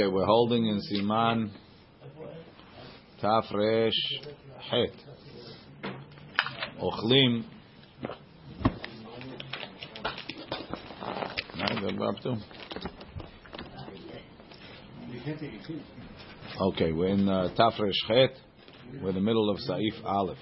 Okay, we're holding in Siman Tafresh Het. Ochlim. Okay, we're in uh, Tafresh Het. We're in the middle of Saif Aleph.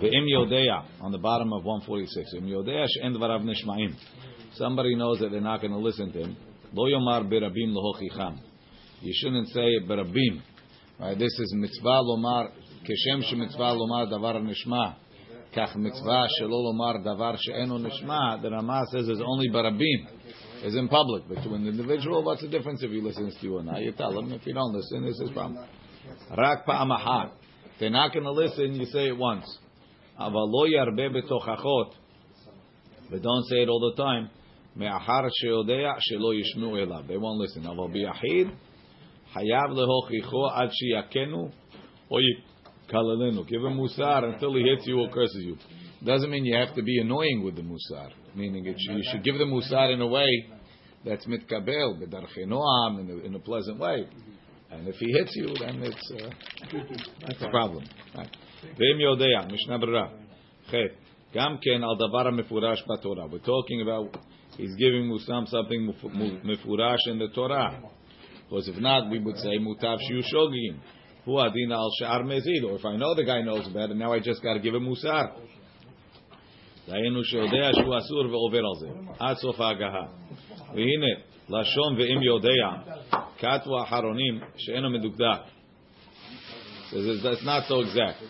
The Im Yodea on the bottom of 146. Im Yodea nishma'im. Somebody knows that they're not going to listen to him. Lo yomar berabim lohochicham. You shouldn't say berabim. Right? This is mitzvah lomar כשם שמצווה לומר דבר נשמע, כך מצווה שלא לומר דבר שאינו נשמע, the Rama says is only barabim, is in public. But to an individual, what's the difference if he listens to you or not? You tell him. If you don't listen, this is problem. Rak pa'amahat. If they're not going to listen, you say it once. אבל לא ירבה בתוכחות, but don't say it all the time, מאחר שיודע שלא ישמעו אליו. They won't listen. אבל ביחיד, חייב להוכיחו עד שיכנו, או Kalalenu. Give him musar until he hits you or curses you. Doesn't mean you have to be annoying with the musar. Meaning it, you should give the musar in a way that's mitkabel, b'darchenoam, in, a, in a pleasant way. And if he hits you, then it's uh, that's a problem. Ve'im yodea, Mishnah Berurah. Chet. Gam ken al davar mefurash b'Torah. We're talking about he's giving musam something mefurash in the Torah. Because if not, we would say mutav shiu shogim or if I know the guy knows better, now I just got to give him musar. דהיינו שיודע שהוא אסור ועובר על זה, עד סוף ההגהה. והנה, לשון ואם יודע, כתבו האחרונים שאינו מדוקדק. That's not so exact.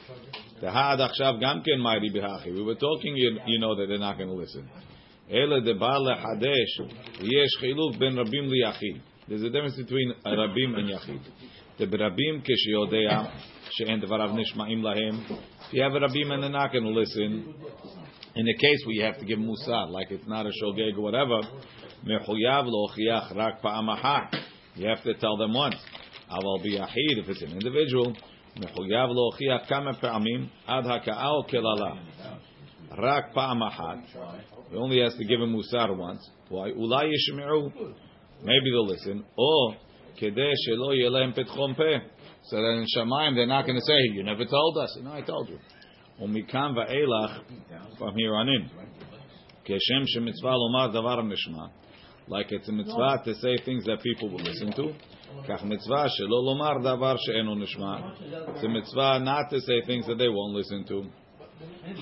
תהד עכשיו גם כן מיירי בהכי. We were talking, you, you know that they're not going to listen. אלא דבא לחדש, ויש חילוק בין רבים ליחיד. There's a difference between רבים and יחיד. ברבים כשיודע שאין דבריו נשמעים להם. If you have a rabim and they're not going to listen, in a case where you have to give musar, like it's not a shogeg or whatever, מחויב להוכיח רק פעם אחת. You have to tell them once. אבל ביחיד, if it's an individual, מחויב להוכיח כמה פעמים עד הכאה או קללה. רק פעם אחת. He only has to give him musar once. Why? אולי ישמעו. Maybe they'll listen. or כדי שלא יהיה להם פתחון פה. So then in Shamayim they're not going to say, you never told us. No, I told you. ומכאן ואילך, from here on in, כשם שמצווה לומר דבר נשמע, like it's a mitzvah to say things that people will listen to, כך מצווה שלא לומר דבר שאינו נשמע. It's a mitzvah not to say things that they won't listen to.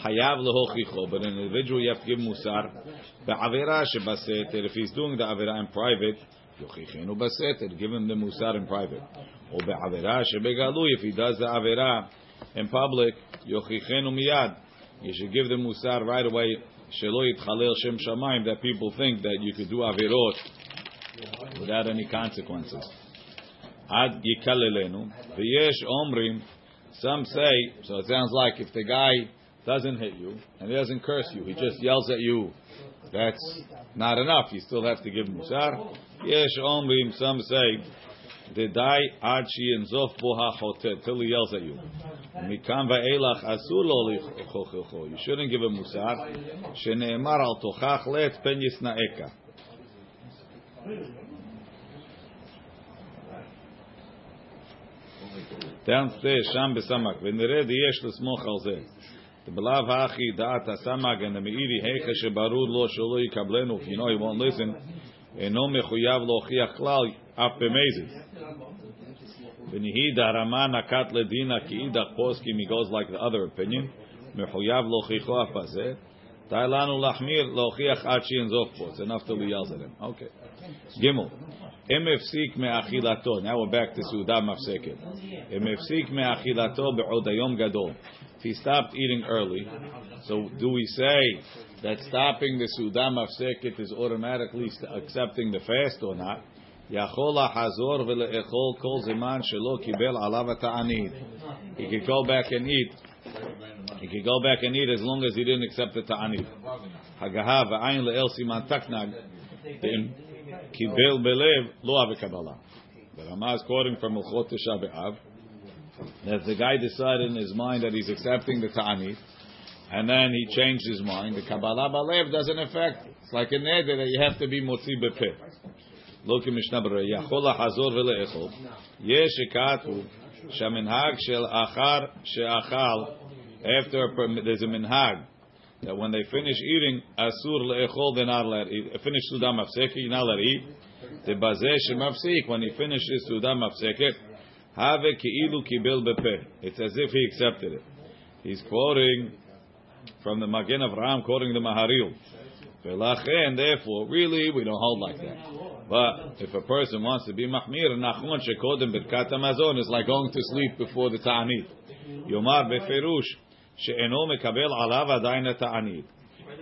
Hayav lehochicho, but an individual you have to give musar. Be'avera shebaseter, if he's doing the avera in private, yochichenu baseter, give him the musar in private. Or be'avera shebegalu, if he does the avera in public, yochichenu miyad. You should give the musar right away. Shelo yitchalel shem shamayim, that people think that you could do averot without any consequences. Ad yikalelenu. V'yesh omrim, some say, so it sounds like if the guy doesn't hit you, and he doesn't curse you. He just yells at you. That's not enough. You still have to give musar. Yesh omrim. Some say the dai ad sheyenzof bo hachotet till he yells at you. Mikam va'elach asur lo lichochicho. You shouldn't give a musar. Sheneemar al tochach let penis naeka. Downstairs, Sham Besamak. When the red, yes, the smoke Belav hachi da'at hasamag and the meiri hecha shebarud lo shelo yikablenu. If you know he won't listen, eno mechuyav lochiach klal af b'mezid. V'nihi da'rama nakat ledina ki idach poskim. He goes like the other opinion. Mechuyav lochicho af hazeh. Tailanu lachmir lochiach achi and zof po. Enough till he yells at him. Okay. Gimel. אם הפסיק מאכילתו, now we're back to סעודה מפסקת. אם הפסיק מאכילתו בעוד היום גדול. If he stopped eating early, so do we say that stopping the Suda Mafseket is automatically accepting the fast or not. יכול לחזור ולאכול כל זמן שלא קיבל עליו התענית. He could go back and eat. He could go back and eat as long as he didn't accept the ta'anit. הגהה ועין לאל סימן תקנג. קיבל בלב לא אבי קבלה. The Rama is quoting from Melchot Tisha B'Av that the guy decided in his mind that he's accepting the ta'anit and then he changed his mind. The Kabbalah Balev doesn't affect. It's like a neder that you have to be motzi bepeh. לא כמשנה ברורה, יכול לחזור ולאכול. יש שכתבו שהמנהג של אחר שאכל, after there's a minhag, that when they finish eating, asur le'echol, they're not allowed to eat. Finish sudah mafseket, you're not allowed to eat. The bazeh shemafsik, when he finishes sudah mafseket, have ki'ilu kibel bepeh. It's as if he accepted it. He's quoting from the Magen Avraham, quoting the Maharil. And therefore, really, we don't hold like that. But if a person wants to be mahmir, nachon shekodem birkat hamazon is like going to sleep before the ta'anit. Yomar beferush she'eno mekabel alav adayin ta'anit.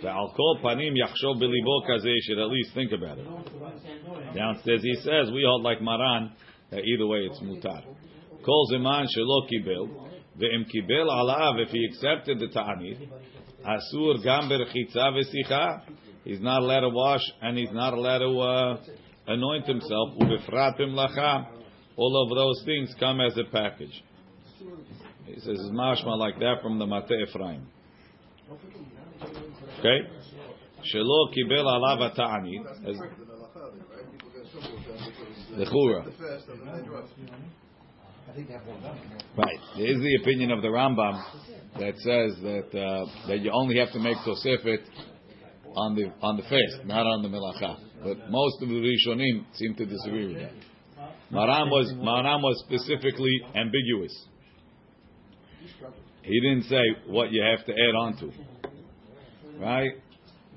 ועל כל פנים יחשוב בליבו כזה, should at least think about it. Downstairs he says, we hold like Maran, that either way it's mutar. Kol zeman shelo kibel, ve'im kibel alav, if he accepted the ta'anit, asur gam berchitza v'sicha, he's not allowed to wash, and he's not allowed to uh, anoint himself, ubefratim lacha, all of those things come as a package. He says it's mashma like that from the Mate Ephraim. Okay? Shelo kibel alav ta'anit. The chura. Right. There is the opinion of the Rambam that says that uh, that you only have to make tosefet on the on the fast, not on the melacha. But most of the Rishonim seem to disagree with that. Maram was Maram was specifically ambiguous. He didn't say what you have to add on to. Right?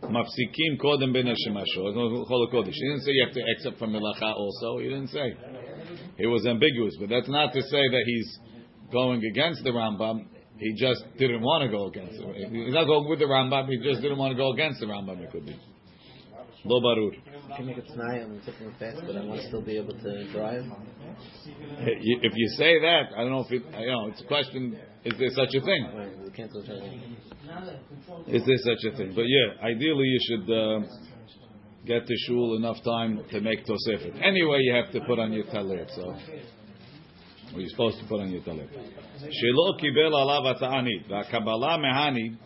Mafsikim kodem ben hashemashot. He didn't say you have to accept from melacha also. He didn't say. He was ambiguous, but that's not to say that he's going against the Rambam. He just didn't want to go against it. He's not going with the Rambam. He just didn't want to go against the Rambam. It could be. Lo barur. Can make it tonight. Taking a fast, but I want to still be able to drive. If you say that, I don't know if it. You know, it's a question. Is there such a thing? Right, we can't go driving. Is there such a thing? But yeah, ideally you should uh, get to shul enough time to make tosefet. Anyway, you have to put on your talit. So, or you're supposed to put on your talit. Shelo kibel alav ata'anit va'kabala mehani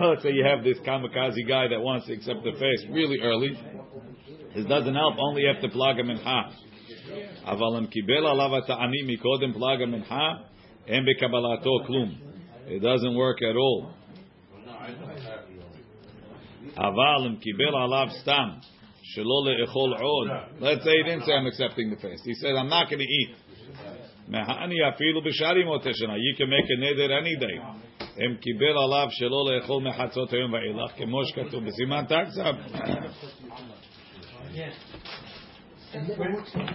Let's say you have this kamikaze guy that wants to accept the face really early. This doesn't help. Only you have to plug him in ha. אבל אם קיבל עליו התעני מקודם פלאג המנחה, אין בקבלתו כלום. It doesn't work at all. אבל אם קיבל עליו סתם, שלא לאכול עוד, let's say he didn't say I'm accepting the fast. He said I'm not going to eat. מהני אפילו בשאר ימות השנה, you can make a neder any day. אם קיבל עליו שלא לאכול מחצות היום ואילך, כמו שכתוב בסימן תקצב.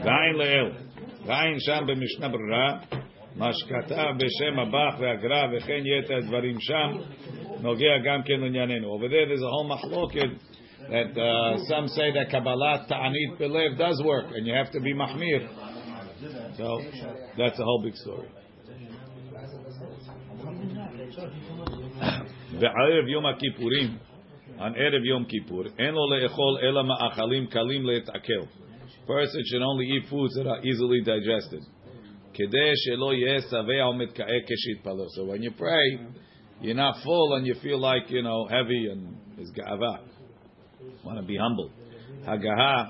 ועין לאל, ועין שם במשנה ברורה, מה שכתב בשם הבח והגרא וכן יתר הדברים שם, נוגע גם כן לענייננו. Over there there's מחלוקת that uh, some say that Kabbalah Ta'anit Belev does work and you have to be Mahmir. So that's a whole big story. בערב יום הכיפורים, on ערב יום כיפור, אין לו לאכול אלא מאכלים קלים להתעכל. Person should only eat foods that are easily digested. כדי שלא יהיה שבע ומתקעה כשיתפלל. So when you pray, you're not full and you feel like, you know, heavy and is ga'ava. Want to be humble. הגהה,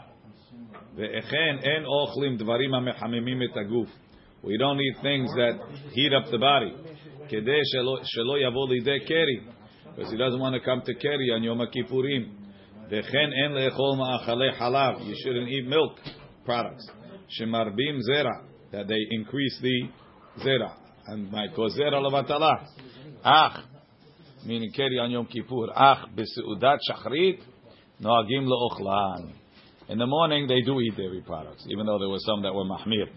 ואכן אין אוכלים דברים המחממים את הגוף. We don't eat things that heat up the body. כדי שלא, שלא יבוא לידי קרי. Because he doesn't want to come to קרי on יום הכיפורים. וכן אין לאכול מאכלי חלב. You shouldn't eat milk products. שמרבים זרע. That they increase the zera. And might cause zera levatala. Ach. Meaning קרי on יום כיפור. אך בסעודת שחרית noagim leochlan. In the morning they do eat dairy products, even though there were some that were mahmir.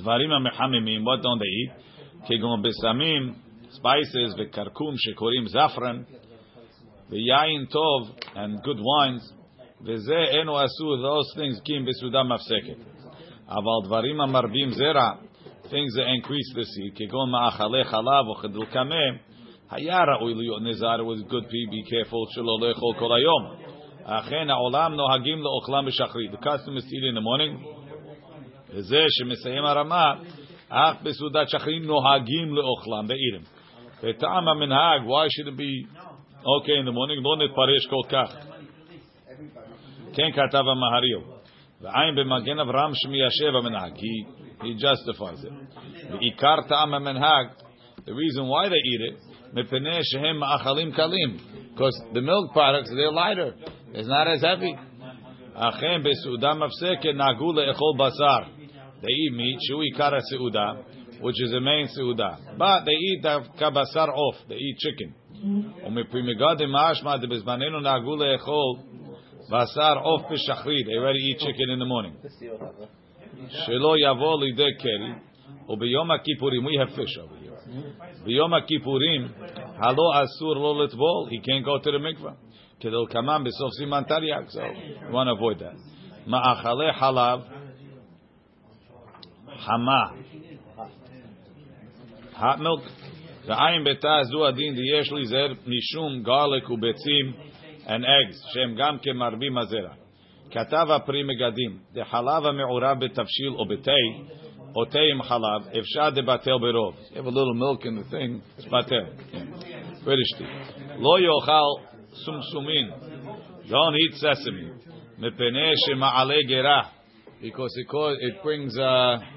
Dvarim mechamimim, what don't they eat? Kegon besamim, spices, vekarkum shekorim zafran, veyayin tov, and good wines. Veze eno asu, those things kim besuda mafseket. Aval dvarim amarbim zera, things that increase the seed, kegon ma'achale chalav or chedul kameh, היה ראוי להיות נזהר with good pee, be careful שלא לאכול כל היום. אכן העולם נוהגים לאוכלם בשחרית. The custom is to eat in the morning. וזה שמסיים הרמה, אך בסעודת שחרית נוהגים לאוכלם, they eat them. וטעם המנהג, why should it be okay in the morning? לא נתפרש כל כך. כן כתב המהריו. ועין במגן אברהם שמיישב המנהג. He, he justifies it. ועיקר טעם המנהג, the reason why they eat it, מפני שהם מאכלים קלים. Because the milk products, they're lighter. It's not as heavy. אכן בסעודה מפסקת נהגו לאכול בשר. They eat meat, שהוא עיקר הסעודה, which is the main סעודה. But they eat כבשר עוף, they eat chicken. ומפי מגדם משמע דבזמננו נהגו לאכול בשר עוף בשחרית. They already eat chicken in the morning. שלא יבוא לידי קרי, וביום הכיפורים, we have fish over here. ביום הכיפורים, הלא אסור לו לטבול, he can't go to the mikvah. כדלקמן בסוף סימן תרי"ג, so we want to avoid that. מאכלי חלב, חמה, hot milk, ועין בתא זו הדין דיש להיזהר משום garlic וביצים and eggs, שהם גם כמרבים הזרע. כתב הפרי מגדים, דחלב המעורב בתבשיל או בתה, או תה עם חלב, אפשר דבטל ברוב. You have a little milk in the thing, it's בטל. פרשתי. לא יאכל סומסומין, don't eat sesame, מפני שמעלה גרה, because it, cause, it brings uh,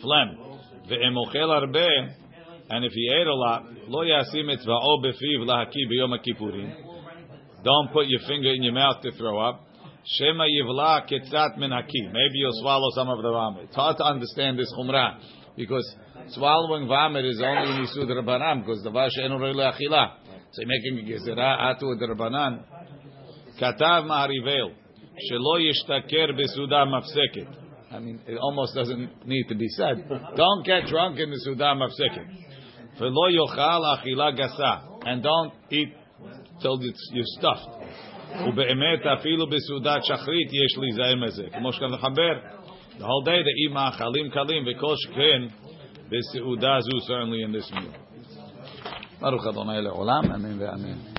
phlegm. ואם אוכל הרבה, and if he ate a lot, לא ישים אצבעו בפיו להקיא ביום הכיפורים. Don't put your finger in your mouth to throw up. Shema yivla ketzat min haki. Maybe you'll swallow some of the vomit. It's hard to understand this chumrah because swallowing vomit is only in Yisud Rabbanan because the vash enu achila. So you're making a gezerah atu Rabbanan. Katav ma'arivel shelo yishtaker besuda mafseket. I mean, it almost doesn't need to be said. Don't get drunk in the suda mafseket. Velo yochal achila gasa. And don't eat till you're stuffed. ובאמת אפילו בסעודת שחרית יש להיזהר מזה. כמו שכאן לחבר, the whole day they eat מאכלים קלים וכל שכן בסעודה זו certainly in this meal. ברוך אדוני לעולם, אמן ואמן.